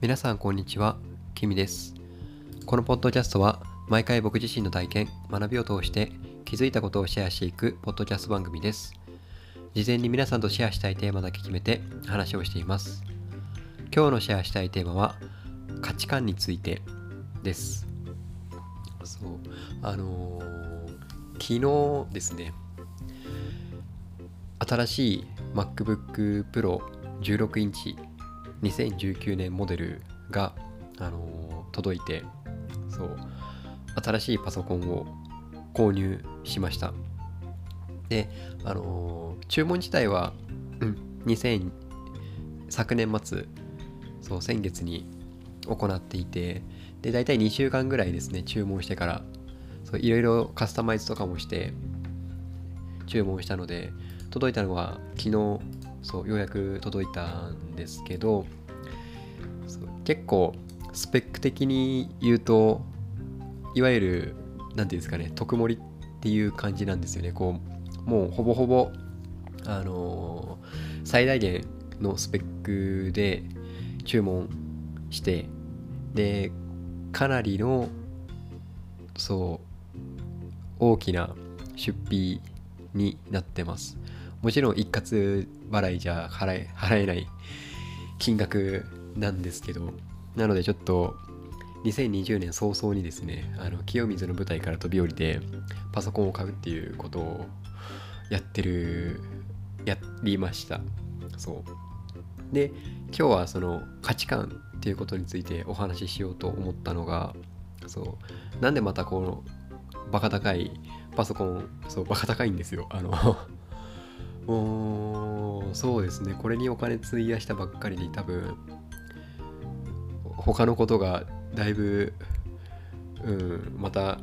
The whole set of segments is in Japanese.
皆さんこんにちは、キミです。このポッドキャストは毎回僕自身の体験、学びを通して気づいたことをシェアしていくポッドキャスト番組です。事前に皆さんとシェアしたいテーマだけ決めて話をしています。今日のシェアしたいテーマは価値観についてです。そう、あのー昨日ですね、新しい MacBook Pro 16インチ2019年モデルが、あのー届いてそう新しいパソコンを購入しました。であのー注文自体は、うん、2000昨年末そう先月に行っていてで大体2週間ぐらいですね注文してからそういろいろカスタマイズとかもして注文したので届いたのは昨日そうようやく届いたんですけど結構スペック的に言うといわゆる何ていうんですかね特盛りっていう感じなんですよね。こうもうほぼほぼあのー最大限のスペックで注文してでかなりのそう大きな出費になってます。もちろん一括払いじゃ払え 払えない金額なんですけどなのでちょっと2020年早々にですねあの清水の舞台から飛び降りてパソコンを買うっていうことをやってるやりました。そう。で今日はその価値観っていうことについてお話ししようと思ったのがそう。なんでまたこのバカ高いパソコンそうバカ高いんですよ。あのもうそうですね。これにお金費やしたばっかりに多分他のことがだいぶうんまた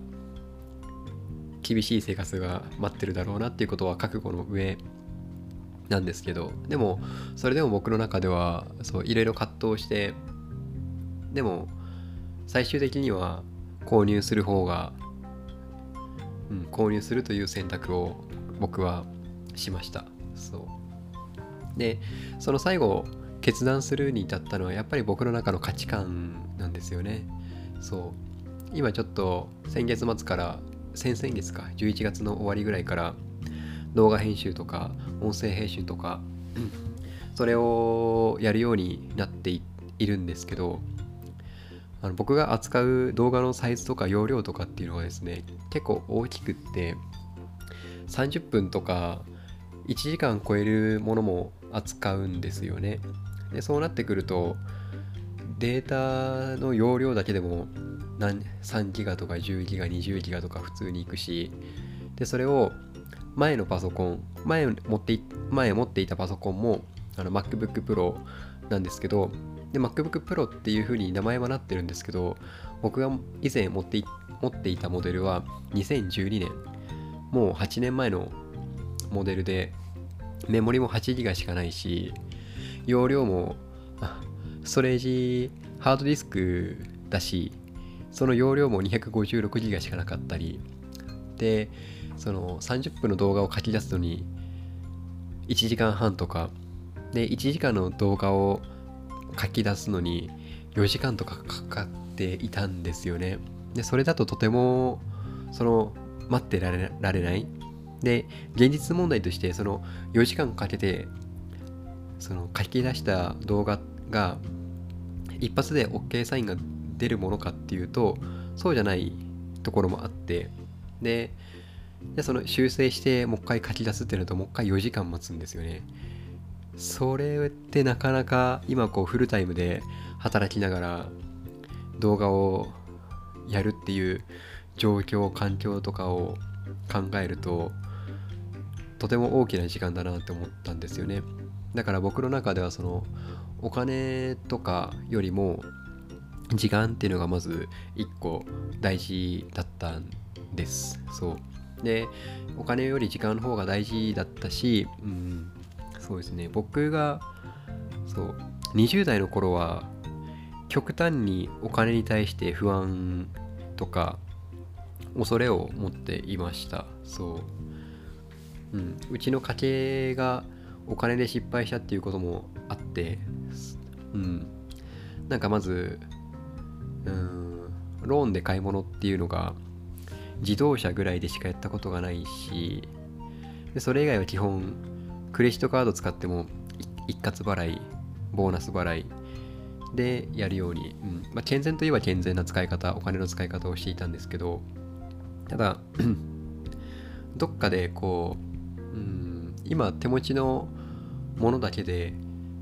厳しい生活が待ってるだろうなっていうことは覚悟の上なんですけどでもそれでも僕の中ではそういろいろ葛藤してでも最終的には購入する方が、うん、購入するという選択を僕はしました。そう。でその最後決断するに至ったのはやっぱり僕の中の価値観なんですよね。そう。今ちょっと先月末から先々月か11月の終わりぐらいから動画編集とか音声編集とかそれをやるようになっていいるんですけどあの僕が扱う動画のサイズとか容量とかっていうのがですね結構大きくって30分とか1時間超えるものも扱うんですよね。でそうなってくるとデータの容量だけでも何3ギガとか10ギガ20ギガとか普通に行くしでそれを前のパソコン前持って前持っていたパソコンもあの MacBook Pro なんですけどで MacBook Pro っていう風に名前はなってるんですけど僕が以前持ってい持っていたモデルは2012年。もう8年前のモデルでメモリも8ギガしかないし容量もストレージハードディスクだしその容量も256ギガしかなかったりでその30分の動画を書き出すのに1時間半とかで1時間の動画を書き出すのに4時間とかかかっていたんですよね。でそれだととてもその待ってられられない。で現実問題としてその4時間かけてその書き出した動画が一発で OK サインが出るものかっていうとそうじゃないところもあってででその修正してもう一回書き出すっていうのともう一回4時間待つんですよね。それってなかなか今こうフルタイムで働きながら動画をやるっていう状況環境とかを考えるととても大きな時間だなって思ったんですよね。だから僕の中ではそのお金とかよりも時間っていうのがまず一個大事だったんです。そう。でお金より時間の方が大事だったし、うん、そうですね。僕がそう20代の頃は極端にお金に対して不安とか恐れを持っていました。そう、うん、うちの家計がお金で失敗したっていうこともあってうん。なんかまずうんローンで買い物っていうのが自動車ぐらいでしかやったことがないしでそれ以外は基本クレジットカード使っても一括払いボーナス払いでやるように、うん。まあ、健全といえば健全な使い方お金の使い方をしていたんですけどただ どっかでこう、うん、今手持ちのものだけで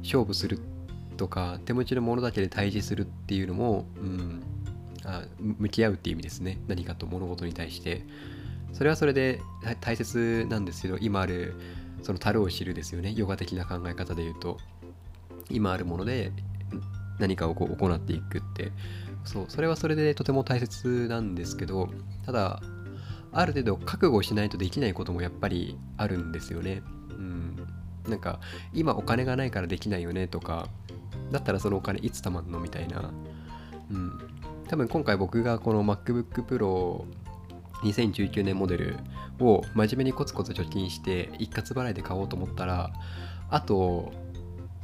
勝負するとか手持ちのものだけで対峙するっていうのも、うん、あ向き合うっていう意味ですね。何かと物事に対して。それはそれで大切なんですけど今あるその樽を知るですよね。ヨガ的な考え方で言うと。今あるもので何かをこう行っていくって。そうそれはそれでとても大切なんですけどただある程度覚悟しないとできないこともやっぱりあるんですよね。うん。なんか今お金がないからできないよねとかだったらそのお金いつたまんのみたいな。うん。多分今回僕がこの MacBook Pro 2019年モデルを真面目にコツコツ貯金して一括払いで買おうと思ったらあと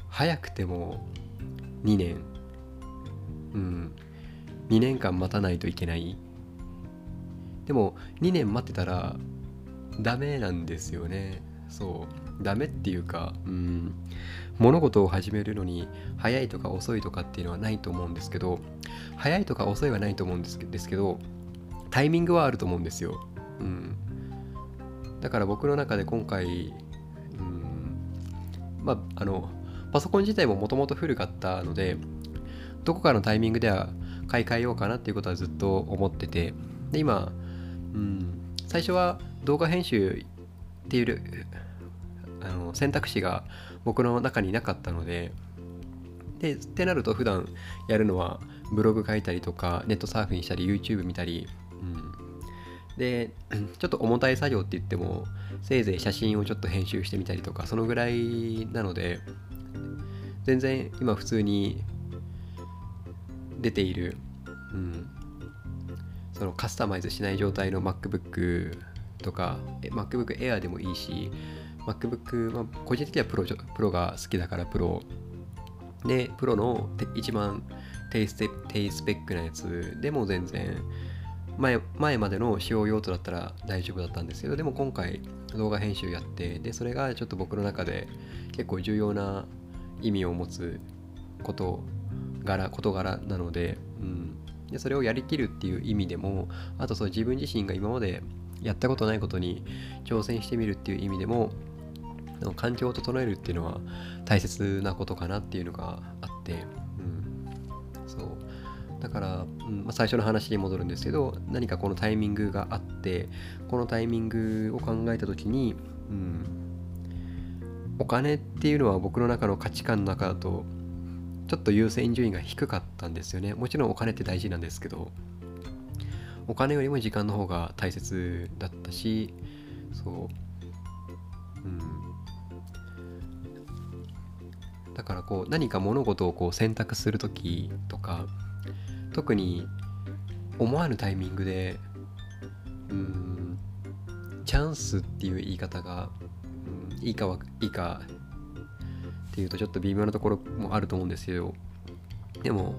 早くても2年。うん。2年間待たないといけない。でも2年待ってたらダメなんですよね。そう。ダメっていうかうん。物事を始めるのに早いとか遅いとかっていうのはないと思うんですけど早いとか遅いはないと思うんですけどタイミングはあると思うんですよ、うん、だから僕の中で今回、うん、まああのパソコン自体ももともと古かったのでどこかのタイミングでは買い替えようかなっていうことはずっと思っててで今、うん、最初は動画編集っていうあの選択肢が僕の中になかったのででってなると普段やるのはブログ書いたりとかネットサーフィンしたり YouTube 見たり、うん、で ちょっと重たい作業って言ってもせいぜい写真をちょっと編集してみたりとかそのぐらいなので全然今普通に出ている、うん、そのカスタマイズしない状態の MacBook とか MacBook Air でもいいし MacBook、まあ、個人的にはプロプロが好きだからプロ。でプロの一番低スペックなやつでも全然前前までの使用用途だったら大丈夫だったんですけどでも今回動画編集やってでそれがちょっと僕の中で結構重要な意味を持つこと柄事柄なので,、うん、でそれをやりきるっていう意味でもあとそう自分自身が今までやったことないことに挑戦してみるっていう意味でも環境を整えるっていうのは大切なことかなっていうのがあって、うん、そう。だから、うんまあ、最初の話に戻るんですけど何かこのタイミングがあってこのタイミングを考えた時に、うん、お金っていうのは僕の中の価値観の中だとちょっと優先順位が低かったんですよね。もちろんお金って大事なんですけどお金よりも時間の方が大切だったしそううん。だからこう何か物事をこう選択する時とか特に思わぬタイミングでうんチャンスっていう言い方が、うん、いいかはいいかっていうとちょっと微妙なところもあると思うんですけどでも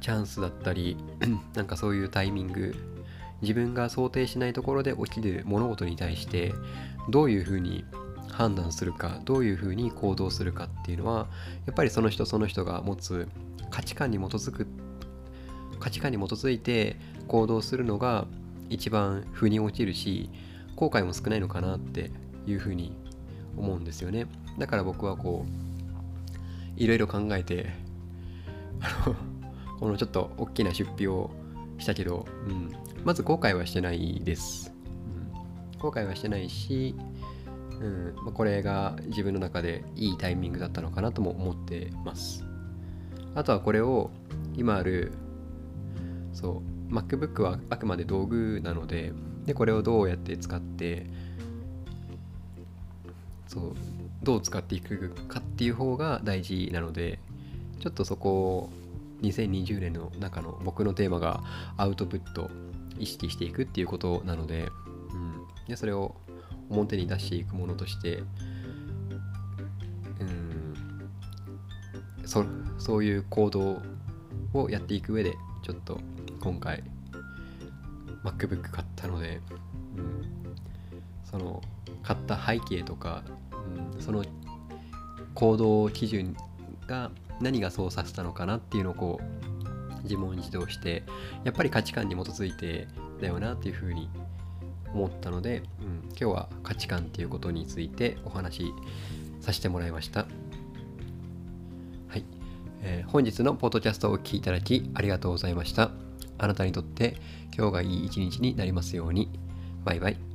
チャンスだったり なんかそういうタイミング自分が想定しないところで起きる物事に対してどういうふうに判断するかどういうふうに行動するかっていうのはやっぱりその人その人が持つ価値観に基づく価値観に基づいて行動するのが一番腑に落ちるし後悔も少ないのかなっていうふうに思うんですよね。だから僕はこういろいろ考えてあの このちょっと大きな出費をしたけど、うん、まず後悔はしてないです、うん、後悔はしてないし、うんまあ、これが自分の中でいいタイミングだったのかなとも思ってます。あとはこれを今あるそう MacBook はあくまで道具なのででこれをどうやって使ってそうどう使っていくかっていう方が大事なのでちょっとそこを2020年の中の僕のテーマがアウトプット意識していくっていうことなので,、うん、でそれを表に出していくものとしてうんそそういう行動をやっていく上でちょっと今回 MacBook 買ったので、うん、その買った背景とか、うん、その行動基準が何がそうさせたのかなっていうのをこう自問自答してやっぱり価値観に基づいてだよなっていうふうに思ったので、うん、今日は価値観っていうことについてお話しさせてもらいました。はい、え、本日のポッドキャストをお聴きいただきありがとうございました。あなたにとって今日がいい一日になりますように。バイバイ。